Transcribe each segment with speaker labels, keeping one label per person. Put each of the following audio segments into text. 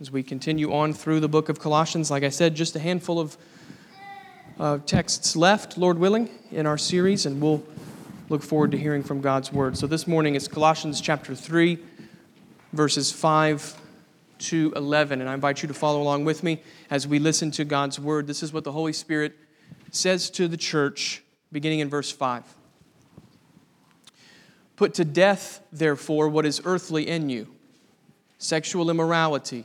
Speaker 1: as we continue on through the book of Colossians. Like I said, just a handful of uh, texts left, Lord willing, in our series, and we'll look forward to hearing from God's word. So this morning is Colossians chapter 3, verses 5 to 11. And I invite you to follow along with me as we listen to God's word. This is what the Holy Spirit says to the church, beginning in verse 5. Put to death, therefore, what is earthly in you sexual immorality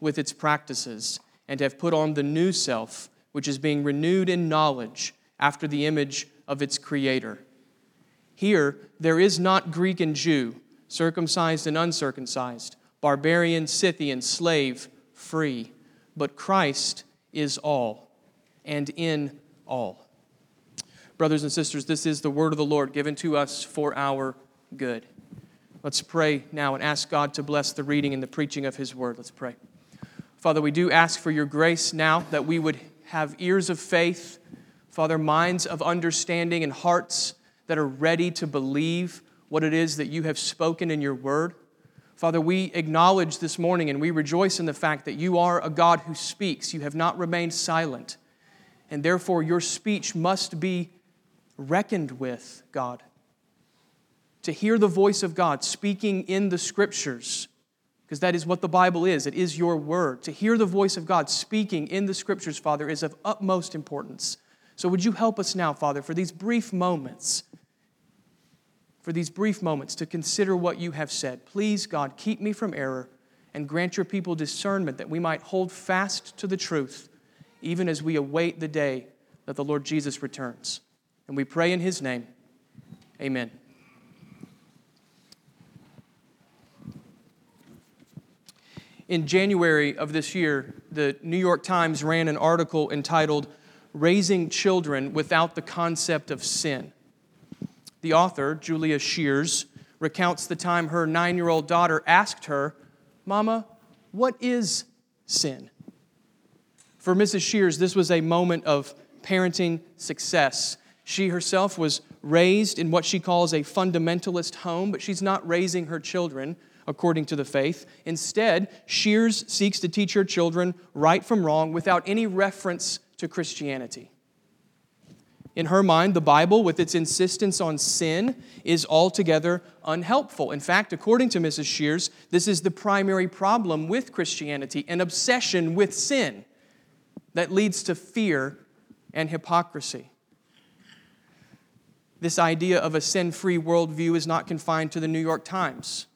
Speaker 1: with its practices and have put on the new self, which is being renewed in knowledge after the image of its Creator. Here, there is not Greek and Jew, circumcised and uncircumcised, barbarian, Scythian, slave, free, but Christ is all and in all. Brothers and sisters, this is the word of the Lord given to us for our good. Let's pray now and ask God to bless the reading and the preaching of His word. Let's pray. Father, we do ask for your grace now that we would have ears of faith, Father, minds of understanding, and hearts that are ready to believe what it is that you have spoken in your word. Father, we acknowledge this morning and we rejoice in the fact that you are a God who speaks. You have not remained silent. And therefore, your speech must be reckoned with, God. To hear the voice of God speaking in the scriptures because that is what the Bible is. It is your word. To hear the voice of God speaking in the scriptures, Father, is of utmost importance. So would you help us now, Father, for these brief moments, for these brief moments to consider what you have said. Please, God, keep me from error and grant your people discernment that we might hold fast to the truth, even as we await the day that the Lord Jesus returns. And we pray in his name. Amen. In January of this year, the New York Times ran an article entitled Raising Children Without the Concept of Sin. The author, Julia Scheeres, recounts the time her nine year old daughter asked her, Mama, what is sin? For Mrs. Scheeres, this was a moment of parenting success. She herself was raised in what she calls a fundamentalist home, but she's not raising her children according to the faith. Instead, Scheeres seeks to teach her children right from wrong without any reference to Christianity. In her mind, the Bible, with its insistence on sin, is altogether unhelpful. In fact, according to Mrs. Scheeres, this is the primary problem with Christianity an obsession with sin that leads to fear and hypocrisy. This idea of a sin free worldview is not confined to the New York Times.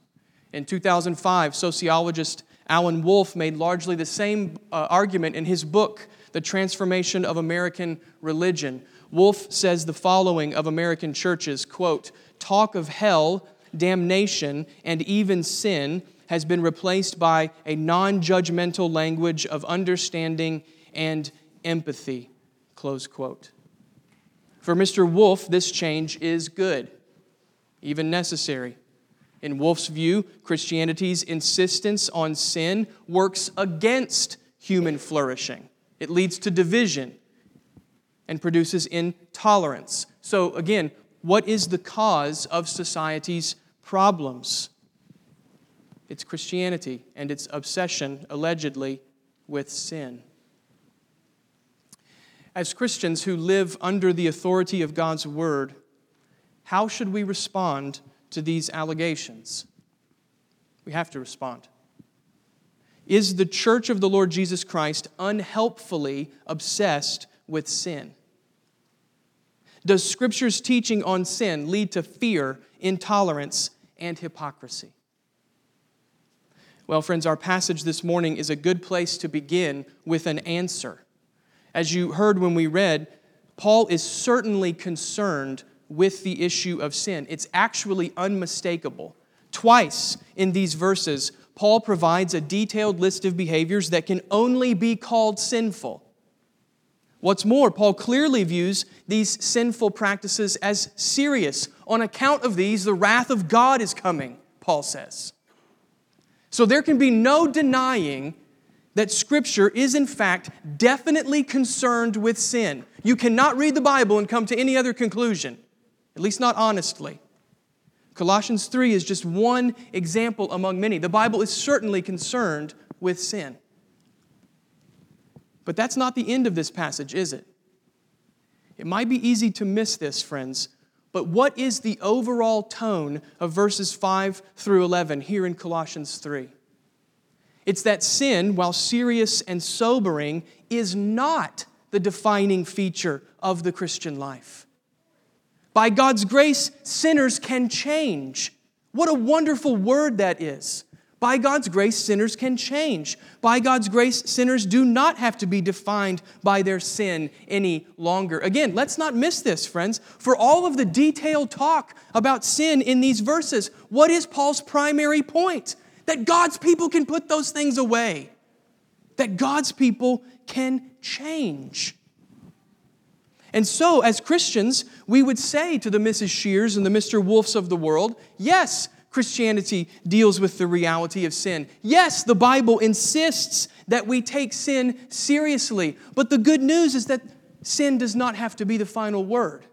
Speaker 1: In 2005, sociologist Alan Wolfe made largely the same uh, argument in his book, The Transformation of American Religion. Wolfe says the following of American churches, quote, talk of hell, damnation, and even sin has been replaced by a non-judgmental language of understanding and empathy, close quote. For Mr. Wolfe, this change is good, even necessary. In Wolfe's view, Christianity's insistence on sin works against human flourishing. It leads to division and produces intolerance. So, again, what is the cause of society's problems? It's Christianity and its obsession, allegedly, with sin. As Christians who live under the authority of God's Word, how should we respond to these allegations? We have to respond. Is the church of the Lord Jesus Christ unhelpfully obsessed with sin? Does Scripture's teaching on sin lead to fear, intolerance, and hypocrisy? Well, friends, our passage this morning is a good place to begin with an answer. As you heard when we read, Paul is certainly concerned with the issue of sin. It's actually unmistakable. Twice in these verses, Paul provides a detailed list of behaviors that can only be called sinful. What's more, Paul clearly views these sinful practices as serious. On account of these, the wrath of God is coming, Paul says. So there can be no denying that Scripture is, in fact, definitely concerned with sin. You cannot read the Bible and come to any other conclusion, at least not honestly. Colossians 3 is just one example among many. The Bible is certainly concerned with sin. But that's not the end of this passage, is it? It might be easy to miss this, friends, but what is the overall tone of verses 5 through 11 here in Colossians 3? It's that sin, while serious and sobering, is not the defining feature of the Christian life. By God's grace, sinners can change. What a wonderful word that is. By God's grace, sinners can change. By God's grace, sinners do not have to be defined by their sin any longer. Again, let's not miss this, friends. For all of the detailed talk about sin in these verses, what is Paul's primary point? That God's people can put those things away, that God's people can change. And so, as Christians, we would say to the Mrs. Scheeres and the Mr. Wolfes of the world, yes, Christianity deals with the reality of sin. Yes, the Bible insists that we take sin seriously, but the good news is that sin does not have to be the final word.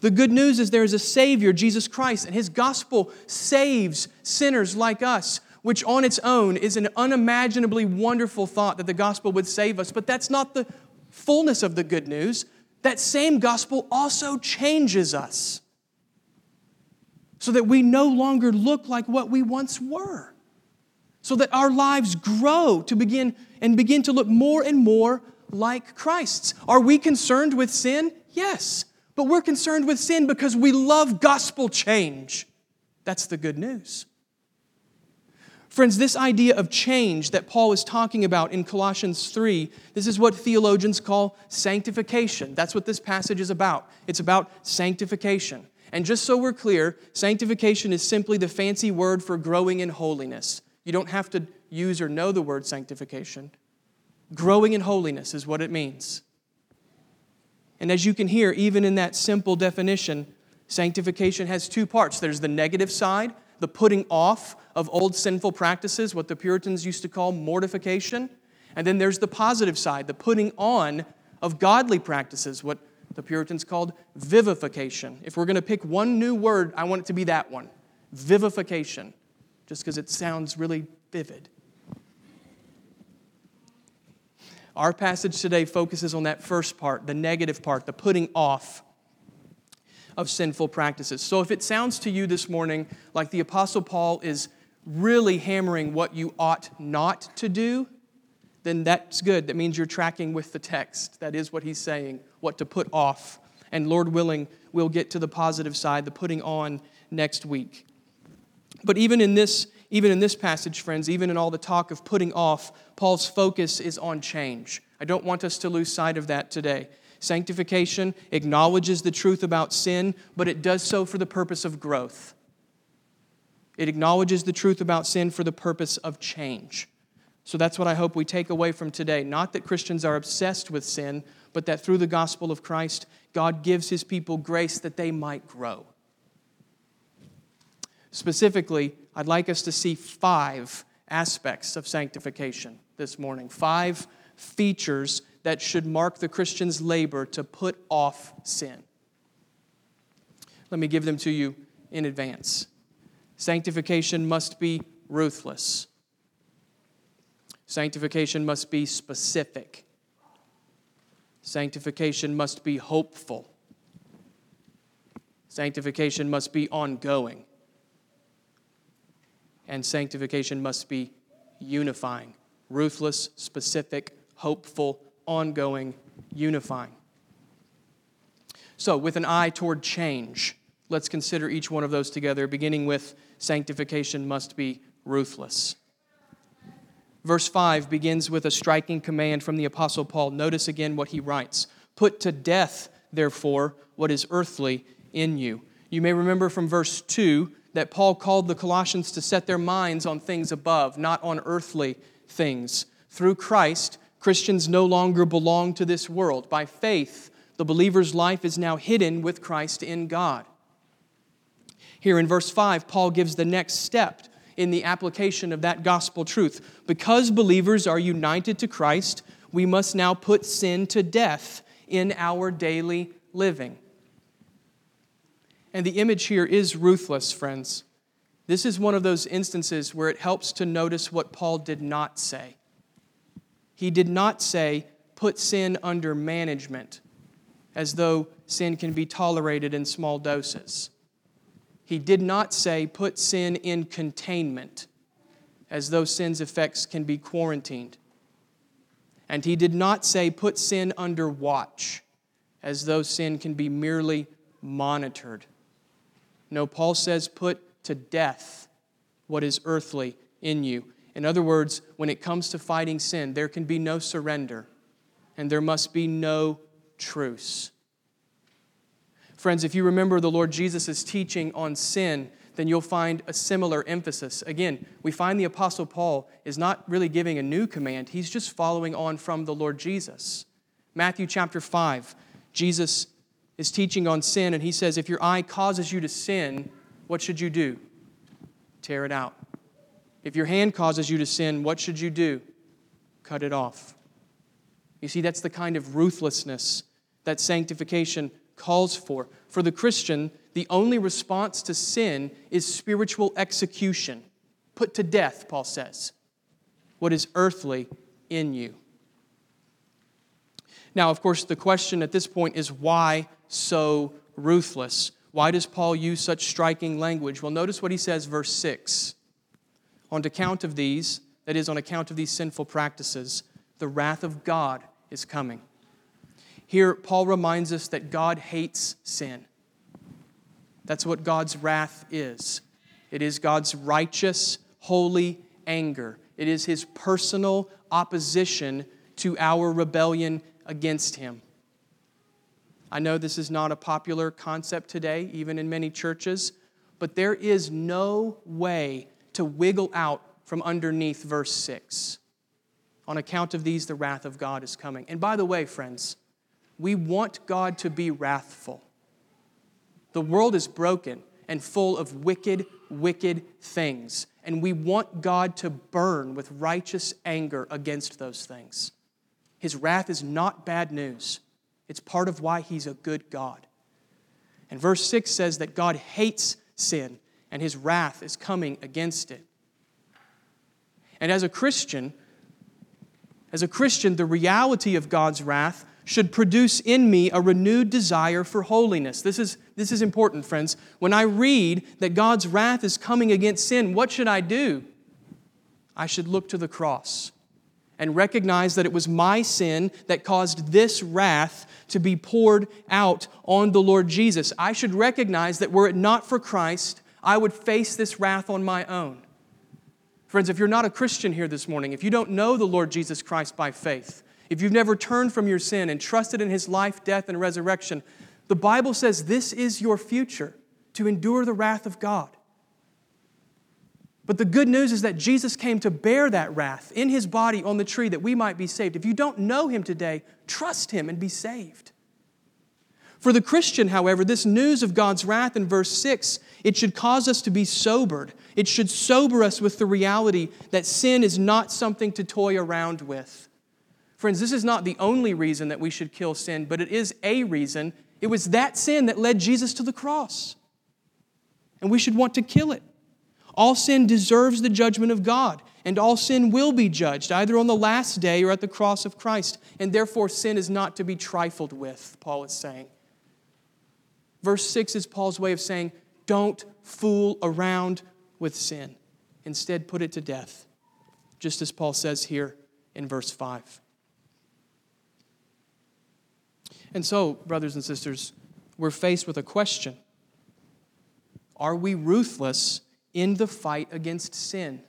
Speaker 1: The good news is there is a Savior, Jesus Christ, and His gospel saves sinners like us, which on its own is an unimaginably wonderful thought that the gospel would save us. But that's not the fullness of the good news. That same gospel also changes us so that we no longer look like what we once were, so that our lives grow to begin and begin to look more and more like Christ's. Are we concerned with sin? Yes, but we're concerned with sin because we love gospel change. That's the good news. Friends, this idea of change that Paul is talking about in Colossians 3, this is what theologians call sanctification. That's what this passage is about. It's about sanctification. And just so we're clear, sanctification is simply the fancy word for growing in holiness. You don't have to use or know the word sanctification. Growing in holiness is what it means. And as you can hear, even in that simple definition, sanctification has two parts there's the negative side, the putting off of old sinful practices, what the Puritans used to call mortification. And then there's the positive side, the putting on of godly practices, what the Puritans called vivification. If we're going to pick one new word, I want it to be that one vivification, just because it sounds really vivid. Our passage today focuses on that first part, the negative part, the putting off of sinful practices. So if it sounds to you this morning like the Apostle Paul is really hammering what you ought not to do, then that's good. That means you're tracking with the text. That is what he's saying, what to put off. And Lord willing, we'll get to the positive side, the putting on next week. But even in this even in this passage, friends, even in all the talk of putting off, Paul's focus is on change. I don't want us to lose sight of that today. Sanctification acknowledges the truth about sin, but it does so for the purpose of growth. It acknowledges the truth about sin for the purpose of change. So that's what I hope we take away from today. Not that Christians are obsessed with sin, but that through the gospel of Christ, God gives his people grace that they might grow. Specifically, I'd like us to see five aspects of sanctification this morning, five features that should mark the Christian's labor to put off sin. Let me give them to you in advance. Sanctification must be ruthless. Sanctification must be specific. Sanctification must be hopeful. Sanctification must be ongoing. And sanctification must be unifying. Ruthless, specific, hopeful, ongoing, unifying. So, with an eye toward change, let's consider each one of those together, beginning with sanctification must be ruthless. Verse 5 begins with a striking command from the Apostle Paul. Notice again what he writes Put to death, therefore, what is earthly in you. You may remember from verse 2 that Paul called the Colossians to set their minds on things above, not on earthly things. Through Christ, Christians no longer belong to this world. By faith, the believer's life is now hidden with Christ in God. Here in verse 5, Paul gives the next step in the application of that gospel truth. Because believers are united to Christ, we must now put sin to death in our daily living. And the image here is ruthless, friends. This is one of those instances where it helps to notice what Paul did not say. He did not say, put sin under management, as though sin can be tolerated in small doses. He did not say, put sin in containment, as though sin's effects can be quarantined. And he did not say, put sin under watch, as though sin can be merely monitored. No, Paul says, put to death what is earthly in you. In other words, when it comes to fighting sin, there can be no surrender and there must be no truce. Friends, if you remember the Lord Jesus' teaching on sin, then you'll find a similar emphasis. Again, we find the Apostle Paul is not really giving a new command, he's just following on from the Lord Jesus. Matthew chapter 5, Jesus is teaching on sin, and he says, If your eye causes you to sin, what should you do? Tear it out. If your hand causes you to sin, what should you do? Cut it off. You see, that's the kind of ruthlessness that sanctification calls for. For the Christian, the only response to sin is spiritual execution. Put to death, Paul says, what is earthly in you. Now, of course, the question at this point is why so ruthless? Why does Paul use such striking language? Well, notice what he says, verse 6. On account of these, that is, on account of these sinful practices, the wrath of God is coming. Here, Paul reminds us that God hates sin. That's what God's wrath is it is God's righteous, holy anger, it is his personal opposition to our rebellion against him. I know this is not a popular concept today, even in many churches, but there is no way to wiggle out from underneath verse 6. On account of these, the wrath of God is coming. And by the way, friends, we want God to be wrathful. The world is broken and full of wicked, wicked things, and we want God to burn with righteous anger against those things. His wrath is not bad news. It's part of why he's a good God. And verse 6 says that God hates sin and his wrath is coming against it. And as a Christian, as a Christian, the reality of God's wrath should produce in me a renewed desire for holiness. This is, this is important, friends. When I read that God's wrath is coming against sin, what should I do? I should look to the cross and recognize that it was my sin that caused this wrath to be poured out on the Lord Jesus. I should recognize that were it not for Christ, I would face this wrath on my own. Friends, if you're not a Christian here this morning, if you don't know the Lord Jesus Christ by faith, if you've never turned from your sin and trusted in his life, death, and resurrection, the Bible says this is your future to endure the wrath of God. But the good news is that Jesus came to bear that wrath in his body on the tree that we might be saved. If you don't know him today, trust him and be saved. For the Christian, however, this news of God's wrath in verse 6, it should cause us to be sobered. It should sober us with the reality that sin is not something to toy around with. Friends, this is not the only reason that we should kill sin, but it is a reason. It was that sin that led Jesus to the cross. And we should want to kill it. All sin deserves the judgment of God, and all sin will be judged, either on the last day or at the cross of Christ. And therefore, sin is not to be trifled with, Paul is saying. Verse 6 is Paul's way of saying, don't fool around with sin. Instead, put it to death, just as Paul says here in verse 5. And so, brothers and sisters, we're faced with a question Are we ruthless in the fight against sin.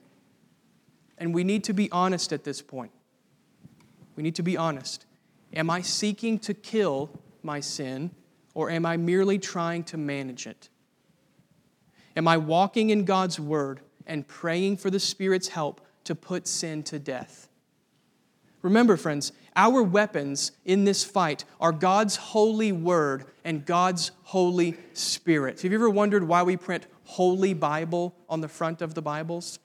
Speaker 1: And we need to be honest at this point. We need to be honest. Am I seeking to kill my sin, or am I merely trying to manage it? Am I walking in God's word and praying for the Spirit's help to put sin to death? Remember, friends, our weapons in this fight are God's holy word and God's Holy Spirit. Have you ever wondered why we print Holy Bible on the front of the Bibles?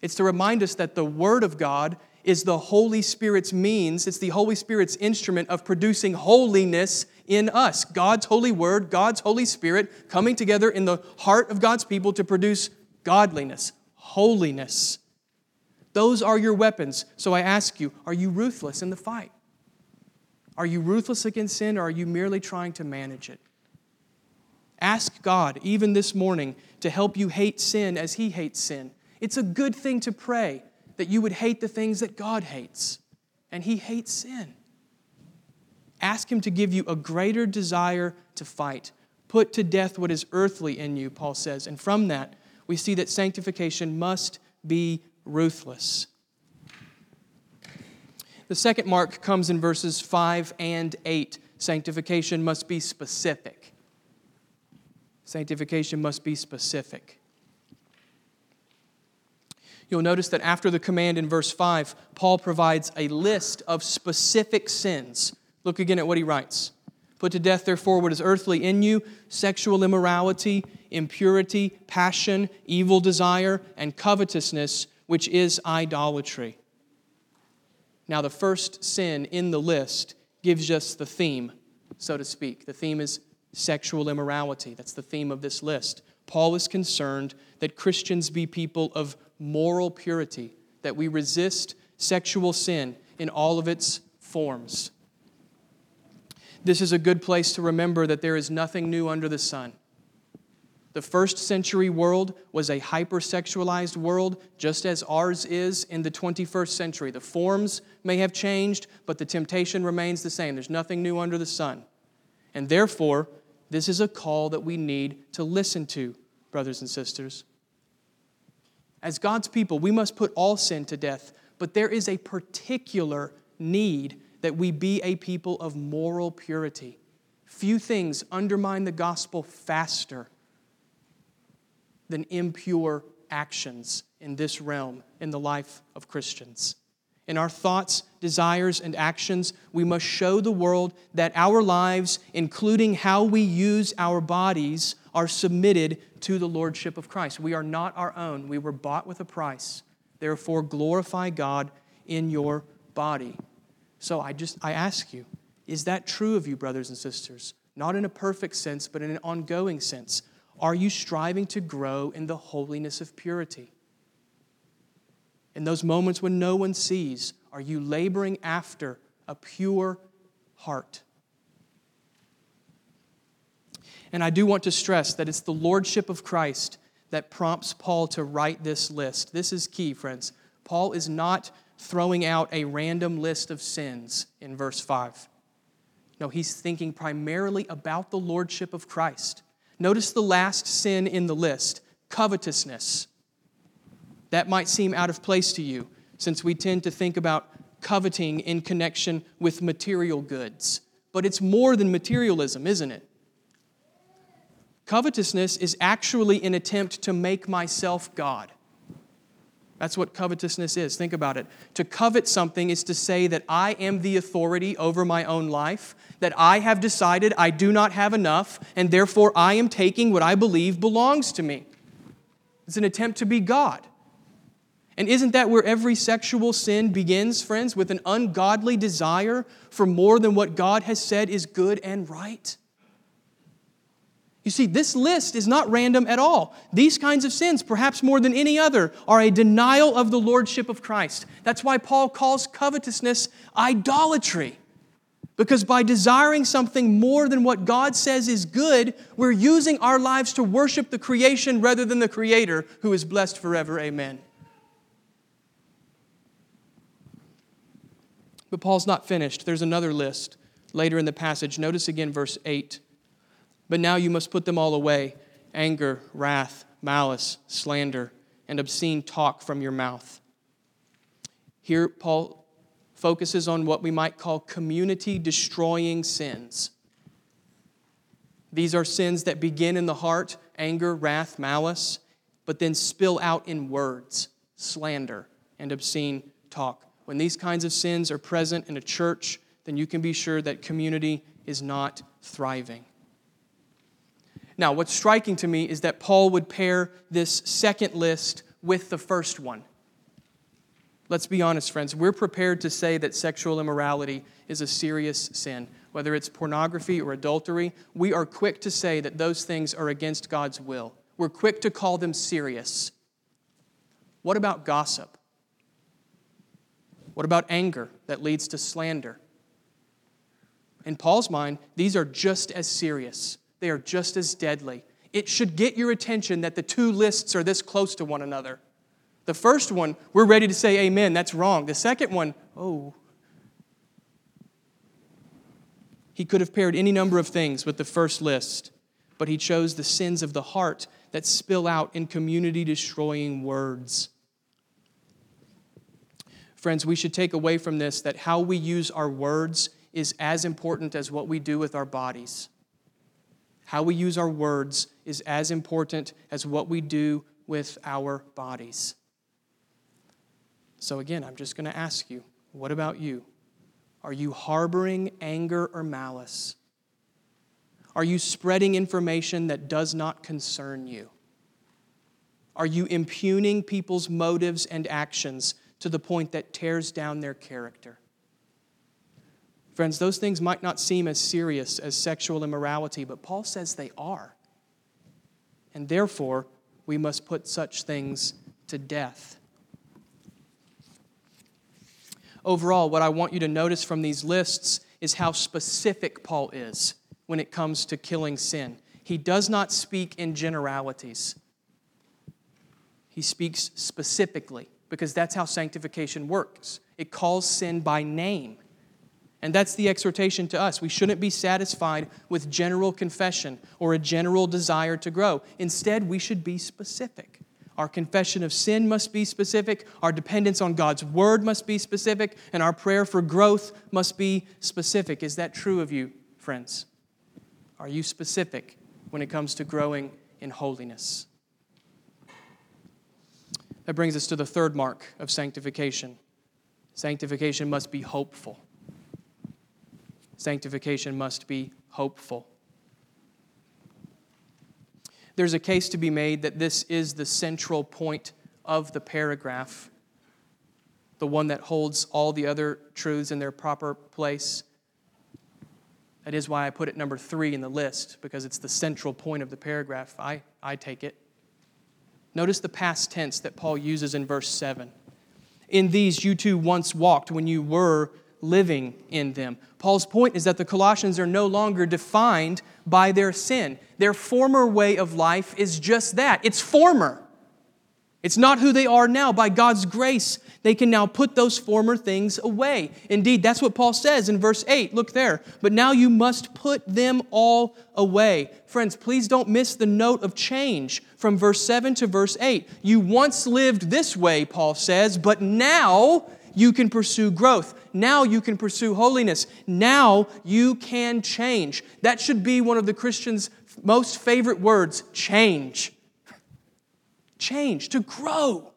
Speaker 1: It's to remind us that the Word of God is the Holy Spirit's means, it's the Holy Spirit's instrument of producing holiness in us. God's holy word, God's Holy Spirit coming together in the heart of God's people to produce godliness, holiness. Those are your weapons. So I ask you, are you ruthless in the fight? Are you ruthless against sin or are you merely trying to manage it? Ask God, even this morning, to help you hate sin as He hates sin. It's a good thing to pray that you would hate the things that God hates, and He hates sin. Ask Him to give you a greater desire to fight. Put to death what is earthly in you, Paul says. And from that, we see that sanctification must be ruthless. The second mark comes in verses 5 and 8. Sanctification must be specific. Sanctification must be specific. You'll notice that after the command in verse 5, Paul provides a list of specific sins. Look again at what he writes. Put to death, therefore, what is earthly in you sexual immorality, impurity, passion, evil desire, and covetousness, which is idolatry. Now, the first sin in the list gives us the theme, so to speak. The theme is sexual immorality. That's the theme of this list. Paul is concerned that Christians be people of moral purity, that we resist sexual sin in all of its forms. This is a good place to remember that there is nothing new under the sun. The first century world was a hypersexualized world, just as ours is in the 21st century. The forms may have changed, but the temptation remains the same. There's nothing new under the sun. And therefore, this is a call that we need to listen to, brothers and sisters. As God's people, we must put all sin to death, but there is a particular need that we be a people of moral purity. Few things undermine the gospel faster than impure actions in this realm in the life of Christians. In our thoughts, desires, and actions, we must show the world that our lives, including how we use our bodies, are submitted to the Lordship of Christ. We are not our own. We were bought with a price. Therefore, glorify God in your body. So I just I ask you, is that true of you, brothers and sisters? Not in a perfect sense, but in an ongoing sense. Are you striving to grow in the holiness of purity? In those moments when no one sees, are you laboring after a pure heart? And I do want to stress that it's the Lordship of Christ that prompts Paul to write this list. This is key, friends. Paul is not throwing out a random list of sins in verse 5. No, he's thinking primarily about the Lordship of Christ. Notice the last sin in the list covetousness. That might seem out of place to you, since we tend to think about coveting in connection with material goods. But it's more than materialism, isn't it? Covetousness is actually an attempt to make myself God. That's what covetousness is. Think about it. To covet something is to say that I am the authority over my own life, that I have decided I do not have enough, and therefore I am taking what I believe belongs to me. It's an attempt to be God. And isn't that where every sexual sin begins, friends? With an ungodly desire for more than what God has said is good and right? You see, this list is not random at all. These kinds of sins, perhaps more than any other, are a denial of the lordship of Christ. That's why Paul calls covetousness idolatry. Because by desiring something more than what God says is good, we're using our lives to worship the creation rather than the Creator who is blessed forever. Amen. But Paul's not finished. There's another list later in the passage. Notice again verse 8. But now you must put them all away anger, wrath, malice, slander, and obscene talk from your mouth. Here, Paul focuses on what we might call community destroying sins. These are sins that begin in the heart anger, wrath, malice, but then spill out in words, slander, and obscene talk. When these kinds of sins are present in a church, then you can be sure that community is not thriving. Now, what's striking to me is that Paul would pair this second list with the first one. Let's be honest, friends. We're prepared to say that sexual immorality is a serious sin. Whether it's pornography or adultery, we are quick to say that those things are against God's will. We're quick to call them serious. What about gossip? What about anger that leads to slander? In Paul's mind, these are just as serious, they are just as deadly. It should get your attention that the two lists are this close to one another. The first one, we're ready to say amen, that's wrong. The second one, oh. He could have paired any number of things with the first list, but he chose the sins of the heart that spill out in community destroying words. Friends, we should take away from this that how we use our words is as important as what we do with our bodies. How we use our words is as important as what we do with our bodies. So, again, I'm just going to ask you what about you? Are you harboring anger or malice? Are you spreading information that does not concern you? Are you impugning people's motives and actions to the point that tears down their character? Friends, those things might not seem as serious as sexual immorality, but Paul says they are. And therefore, we must put such things to death. Overall, what I want you to notice from these lists is how specific Paul is when it comes to killing sin. He does not speak in generalities, he speaks specifically because that's how sanctification works. It calls sin by name. And that's the exhortation to us. We shouldn't be satisfied with general confession or a general desire to grow. Instead, we should be specific. Our confession of sin must be specific, our dependence on God's word must be specific, and our prayer for growth must be specific. Is that true of you, friends? Are you specific when it comes to growing in holiness? That brings us to the third mark of sanctification. Sanctification must be hopeful. Sanctification must be hopeful there's a case to be made that this is the central point of the paragraph, the one that holds all the other truths in their proper place. That is why I put it number three in the list, because it's the central point of the paragraph. I, I take it. Notice the past tense that Paul uses in verse 7. In these you too once walked when you were living in them. Paul's point is that the Colossians are no longer defined by their sin. Their former way of life is just that it's former. It's not who they are now. By God's grace, they can now put those former things away. Indeed, that's what Paul says in verse 8. Look there. But now you must put them all away. Friends, please don't miss the note of change from verse 7 to verse 8. You once lived this way, Paul says, but now you can pursue growth. Now you can pursue holiness. Now you can change. That should be one of the Christian's most favorite words change. Change, to grow.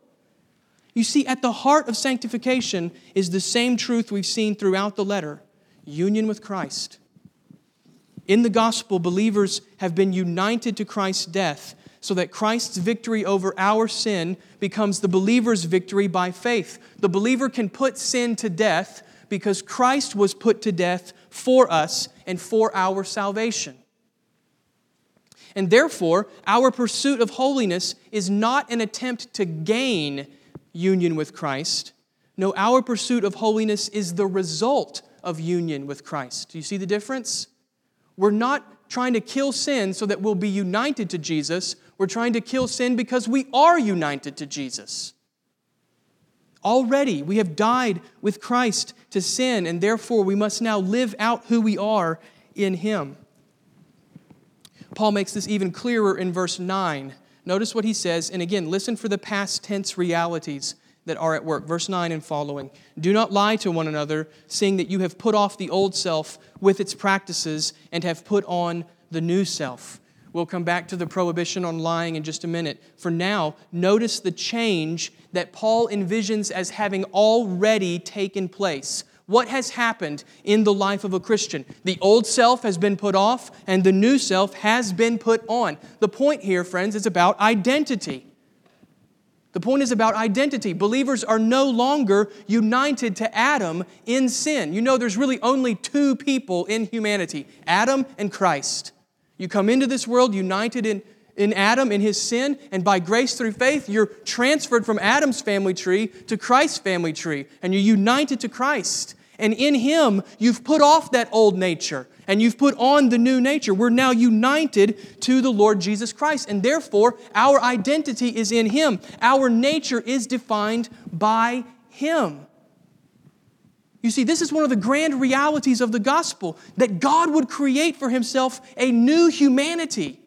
Speaker 1: You see, at the heart of sanctification is the same truth we've seen throughout the letter union with Christ. In the gospel, believers have been united to Christ's death so that Christ's victory over our sin becomes the believer's victory by faith. The believer can put sin to death because Christ was put to death for us and for our salvation. And therefore, our pursuit of holiness is not an attempt to gain union with Christ. No, our pursuit of holiness is the result of union with Christ. Do you see the difference? We're not trying to kill sin so that we'll be united to Jesus. We're trying to kill sin because we are united to Jesus. Already, we have died with Christ to sin, and therefore we must now live out who we are in Him. Paul makes this even clearer in verse 9. Notice what he says, and again, listen for the past tense realities that are at work. Verse 9 and following. Do not lie to one another, seeing that you have put off the old self with its practices and have put on the new self, We'll come back to the prohibition on lying in just a minute. For now, notice the change that Paul envisions as having already taken place. What has happened in the life of a Christian? The old self has been put off, and the new self has been put on. The point here, friends, is about identity. The point is about identity. Believers are no longer united to Adam in sin. You know, there's really only two people in humanity Adam and Christ. You come into this world united in, in Adam in his sin, and by grace through faith, you're transferred from Adam's family tree to Christ's family tree, and you're united to Christ. And in him, you've put off that old nature and you've put on the new nature. We're now united to the Lord Jesus Christ, and therefore, our identity is in him. Our nature is defined by him. You see, this is one of the grand realities of the gospel that God would create for himself a new humanity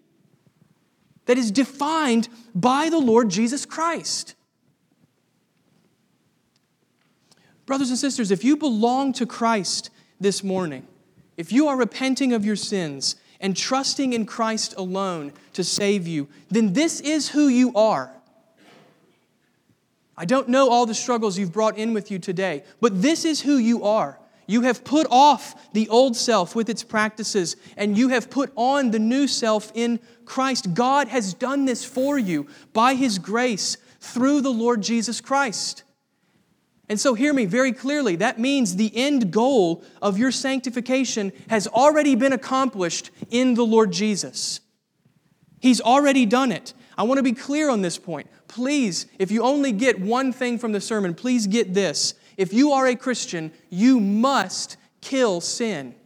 Speaker 1: that is defined by the Lord Jesus Christ. Brothers and sisters, if you belong to Christ this morning, if you are repenting of your sins and trusting in Christ alone to save you, then this is who you are. I don't know all the struggles you've brought in with you today, but this is who you are. You have put off the old self with its practices, and you have put on the new self in Christ. God has done this for you by His grace through the Lord Jesus Christ. And so, hear me very clearly. That means the end goal of your sanctification has already been accomplished in the Lord Jesus. He's already done it. I want to be clear on this point. Please, if you only get one thing from the sermon, please get this. If you are a Christian, you must kill sin.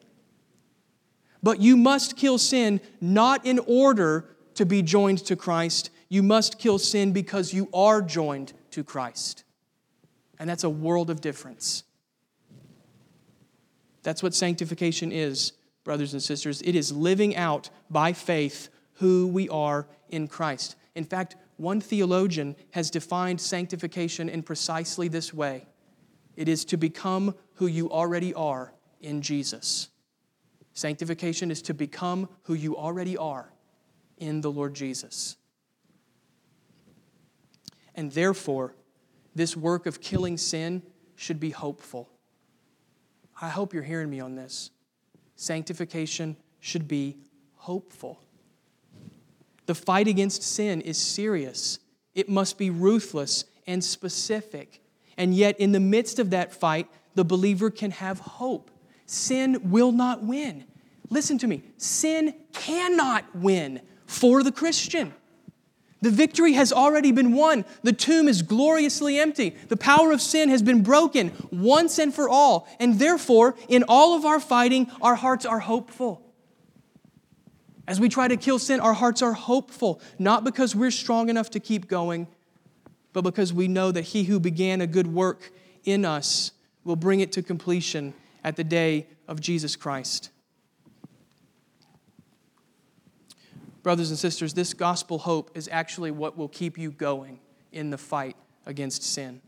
Speaker 1: But you must kill sin not in order to be joined to Christ. You must kill sin because you are joined to Christ. And that's a world of difference. That's what sanctification is, brothers and sisters. It is living out by faith who we are in Christ. In fact, one theologian has defined sanctification in precisely this way it is to become who you already are in Jesus. Sanctification is to become who you already are in the Lord Jesus. And therefore, this work of killing sin should be hopeful. I hope you're hearing me on this. Sanctification should be hopeful. The fight against sin is serious, it must be ruthless and specific. And yet, in the midst of that fight, the believer can have hope. Sin will not win. Listen to me sin cannot win for the Christian. The victory has already been won. The tomb is gloriously empty. The power of sin has been broken once and for all. And therefore, in all of our fighting, our hearts are hopeful. As we try to kill sin, our hearts are hopeful, not because we're strong enough to keep going, but because we know that He who began a good work in us will bring it to completion at the day of Jesus Christ. Brothers and sisters, this gospel hope is actually what will keep you going in the fight against sin.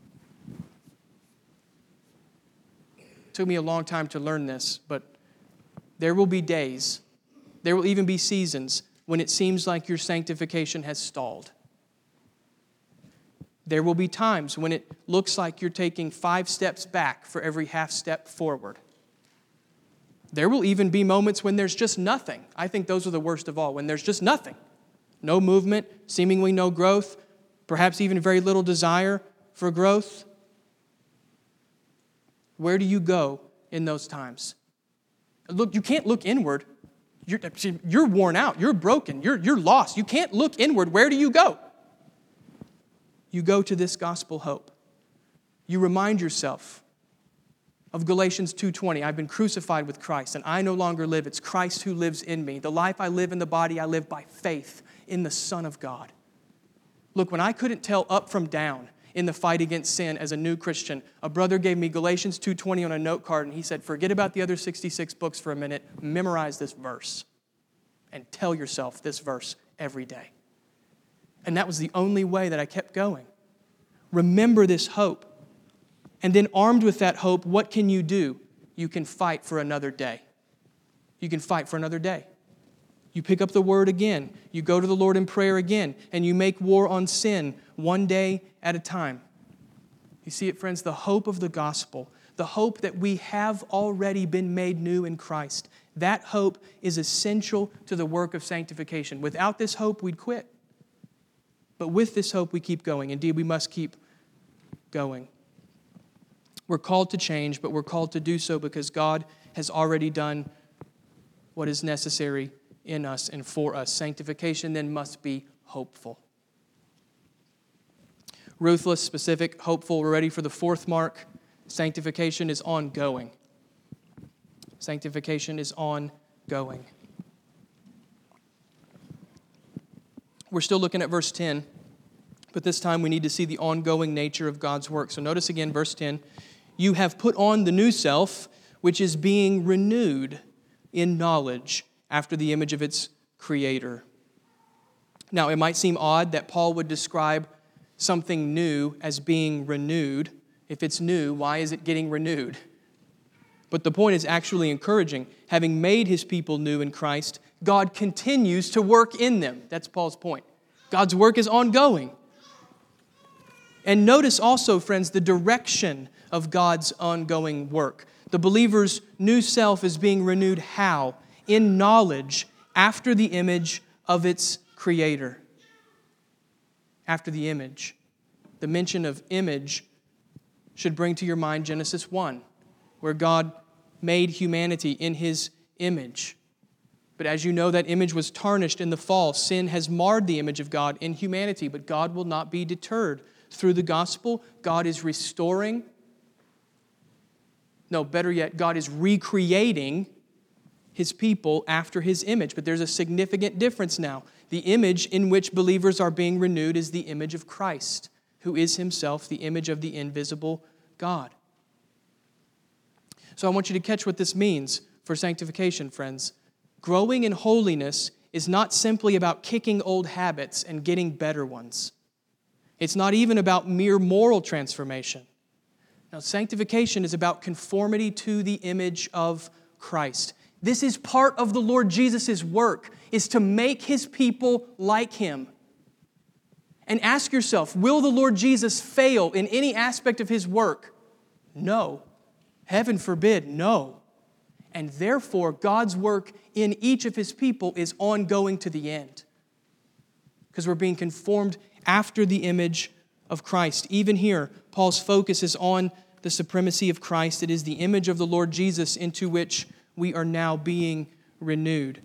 Speaker 1: It took me a long time to learn this, but there will be days, there will even be seasons when it seems like your sanctification has stalled. There will be times when it looks like you're taking five steps back for every half step forward. There will even be moments when there's just nothing. I think those are the worst of all, when there's just nothing. No movement, seemingly no growth, perhaps even very little desire for growth. Where do you go in those times? Look, you can't look inward. You're, you're worn out. You're broken. You're, you're lost. You can't look inward. Where do you go? You go to this gospel hope. You remind yourself of Galatians 2:20, I've been crucified with Christ and I no longer live, it's Christ who lives in me. The life I live in the body I live by faith in the Son of God. Look, when I couldn't tell up from down in the fight against sin as a new Christian, a brother gave me Galatians 2:20 on a note card and he said, "Forget about the other 66 books for a minute, memorize this verse and tell yourself this verse every day." And that was the only way that I kept going. Remember this hope. And then, armed with that hope, what can you do? You can fight for another day. You can fight for another day. You pick up the word again. You go to the Lord in prayer again, and you make war on sin one day at a time. You see it, friends? The hope of the gospel, the hope that we have already been made new in Christ, that hope is essential to the work of sanctification. Without this hope, we'd quit. But with this hope, we keep going. Indeed, we must keep going. We're called to change, but we're called to do so because God has already done what is necessary in us and for us. Sanctification then must be hopeful. Ruthless, specific, hopeful. We're ready for the fourth mark. Sanctification is ongoing. Sanctification is ongoing. We're still looking at verse 10, but this time we need to see the ongoing nature of God's work. So notice again, verse 10 You have put on the new self, which is being renewed in knowledge after the image of its creator. Now, it might seem odd that Paul would describe something new as being renewed. If it's new, why is it getting renewed? But the point is actually encouraging. Having made his people new in Christ, God continues to work in them. That's Paul's point. God's work is ongoing. And notice also, friends, the direction of God's ongoing work. The believer's new self is being renewed how? In knowledge after the image of its creator. After the image. The mention of image should bring to your mind Genesis 1, where God made humanity in his image. But as you know, that image was tarnished in the fall. Sin has marred the image of God in humanity, but God will not be deterred. Through the gospel, God is restoring. No, better yet, God is recreating his people after his image. But there's a significant difference now. The image in which believers are being renewed is the image of Christ, who is himself the image of the invisible God. So I want you to catch what this means for sanctification, friends. Growing in holiness is not simply about kicking old habits and getting better ones. It's not even about mere moral transformation. Now, sanctification is about conformity to the image of Christ. This is part of the Lord Jesus' work, is to make his people like him. And ask yourself, will the Lord Jesus fail in any aspect of his work? No. Heaven forbid, no. And therefore, God's work in each of his people is ongoing to the end. Because we're being conformed after the image of Christ. Even here, Paul's focus is on the supremacy of Christ. It is the image of the Lord Jesus into which we are now being renewed.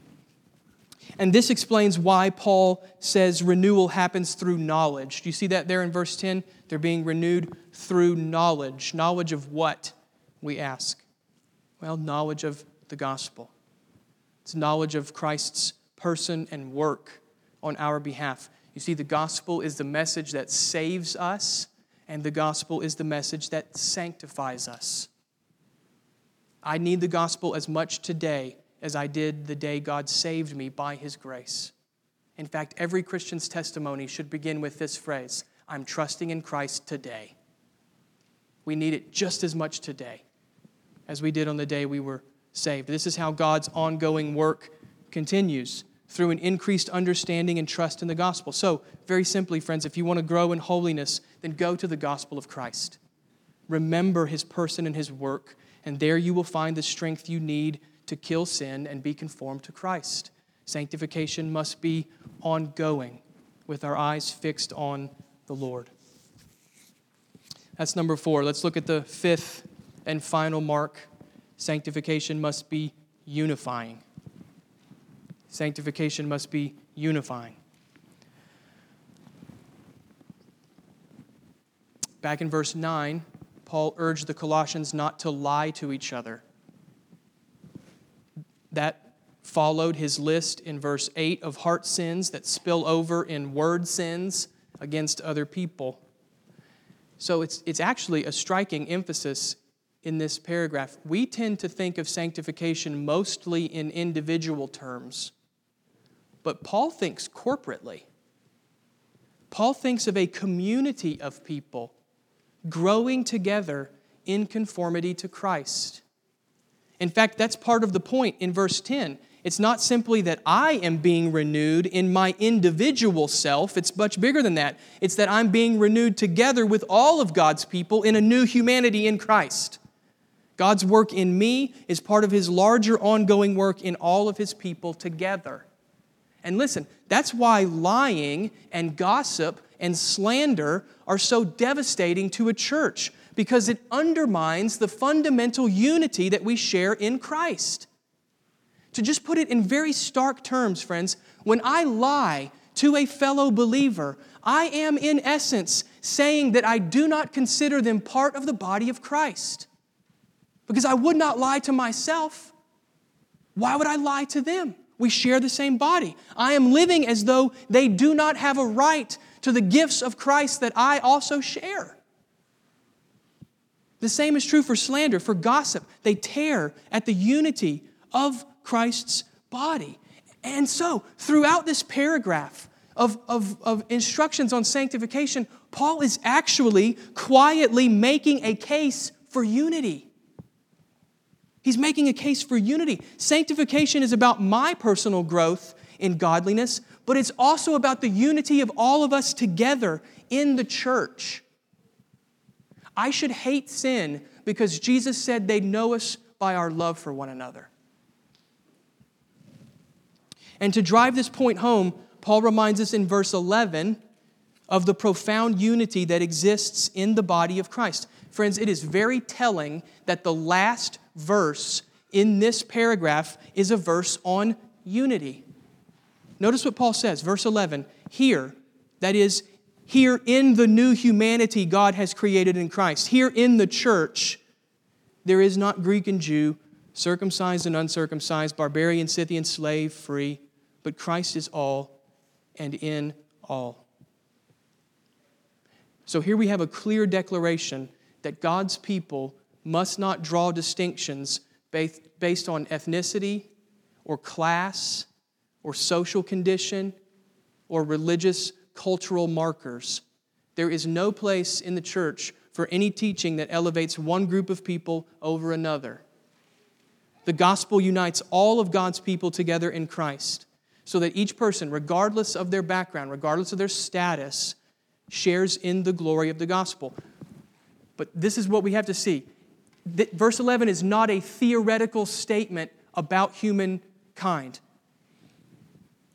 Speaker 1: And this explains why Paul says renewal happens through knowledge. Do you see that there in verse 10? They're being renewed through knowledge. Knowledge of what, we ask? Well, knowledge of the gospel. It's knowledge of Christ's person and work on our behalf. You see, the gospel is the message that saves us, and the gospel is the message that sanctifies us. I need the gospel as much today as I did the day God saved me by his grace. In fact, every Christian's testimony should begin with this phrase I'm trusting in Christ today. We need it just as much today as we did on the day we were saved. This is how God's ongoing work continues through an increased understanding and trust in the gospel. So, very simply, friends, if you want to grow in holiness, then go to the gospel of Christ. Remember his person and his work and there you will find the strength you need to kill sin and be conformed to Christ. Sanctification must be ongoing with our eyes fixed on the Lord. That's number four. Let's look at the fifth and final mark. Sanctification must be unifying. Sanctification must be unifying. Back in verse 9, Paul urged the Colossians not to lie to each other. That followed his list in verse 8 of heart sins that spill over in word sins against other people. So it's, it's actually a striking emphasis in this paragraph. We tend to think of sanctification mostly in individual terms, but Paul thinks corporately. Paul thinks of a community of people growing together in conformity to Christ. In fact, that's part of the point in verse 10. It's not simply that I am being renewed in my individual self, it's much bigger than that. It's that I'm being renewed together with all of God's people in a new humanity in Christ. God's work in me is part of His larger ongoing work in all of His people together. And listen, that's why lying and gossip and slander are so devastating to a church, because it undermines the fundamental unity that we share in Christ. To just put it in very stark terms, friends, when I lie to a fellow believer, I am in essence saying that I do not consider them part of the body of Christ. Because I would not lie to myself. Why would I lie to them? We share the same body. I am living as though they do not have a right to the gifts of Christ that I also share. The same is true for slander, for gossip. They tear at the unity of Christ's body. And so, throughout this paragraph of, of, of instructions on sanctification, Paul is actually quietly making a case for unity. He's making a case for unity. Sanctification is about my personal growth in godliness, but it's also about the unity of all of us together in the church. I should hate sin because Jesus said they'd know us by our love for one another. And to drive this point home, Paul reminds us in verse 11 of the profound unity that exists in the body of Christ. Friends, it is very telling that the last verse in this paragraph is a verse on unity. Notice what Paul says, verse 11. Here, that is, here in the new humanity God has created in Christ, here in the church, there is not Greek and Jew, circumcised and uncircumcised, barbarian, Scythian, slave, free but Christ is all and in all. So here we have a clear declaration that God's people must not draw distinctions based on ethnicity or class or social condition or religious cultural markers. There is no place in the church for any teaching that elevates one group of people over another. The gospel unites all of God's people together in Christ so that each person, regardless of their background, regardless of their status, shares in the glory of the gospel. But this is what we have to see. Verse 11 is not a theoretical statement about humankind.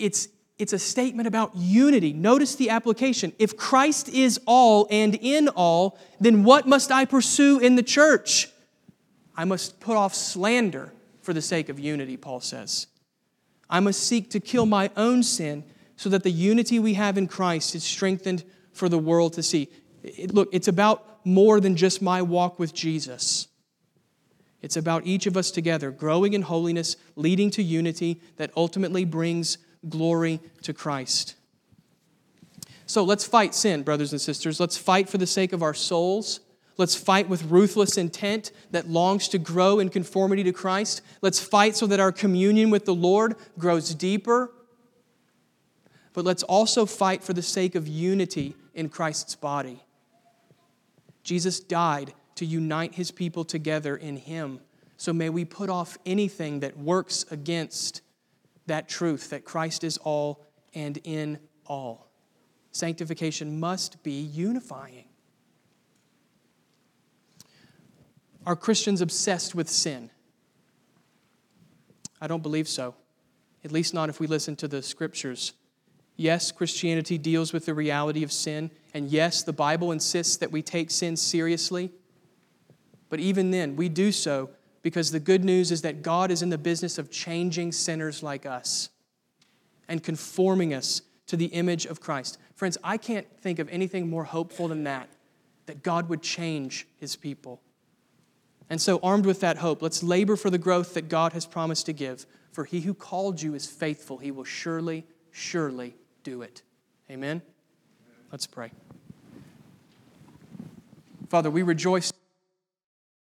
Speaker 1: It's, it's a statement about unity. Notice the application. If Christ is all and in all, then what must I pursue in the church? I must put off slander for the sake of unity, Paul says. I must seek to kill my own sin so that the unity we have in Christ is strengthened for the world to see. It, look, it's about more than just my walk with Jesus. It's about each of us together growing in holiness, leading to unity that ultimately brings glory to Christ. So let's fight sin, brothers and sisters. Let's fight for the sake of our souls. Let's fight with ruthless intent that longs to grow in conformity to Christ. Let's fight so that our communion with the Lord grows deeper. But let's also fight for the sake of unity in Christ's body. Jesus died to unite his people together in him. So may we put off anything that works against that truth that Christ is all and in all. Sanctification must be unifying. Are Christians obsessed with sin? I don't believe so, at least not if we listen to the scriptures. Yes, Christianity deals with the reality of sin, and yes, the Bible insists that we take sin seriously. But even then, we do so because the good news is that God is in the business of changing sinners like us and conforming us to the image of Christ. Friends, I can't think of anything more hopeful than that, that God would change his people. And so, armed with that hope, let's labor for the growth that God has promised to give. For he who called you is faithful. He will surely, surely do it. Amen? Let's pray. Father, we rejoice.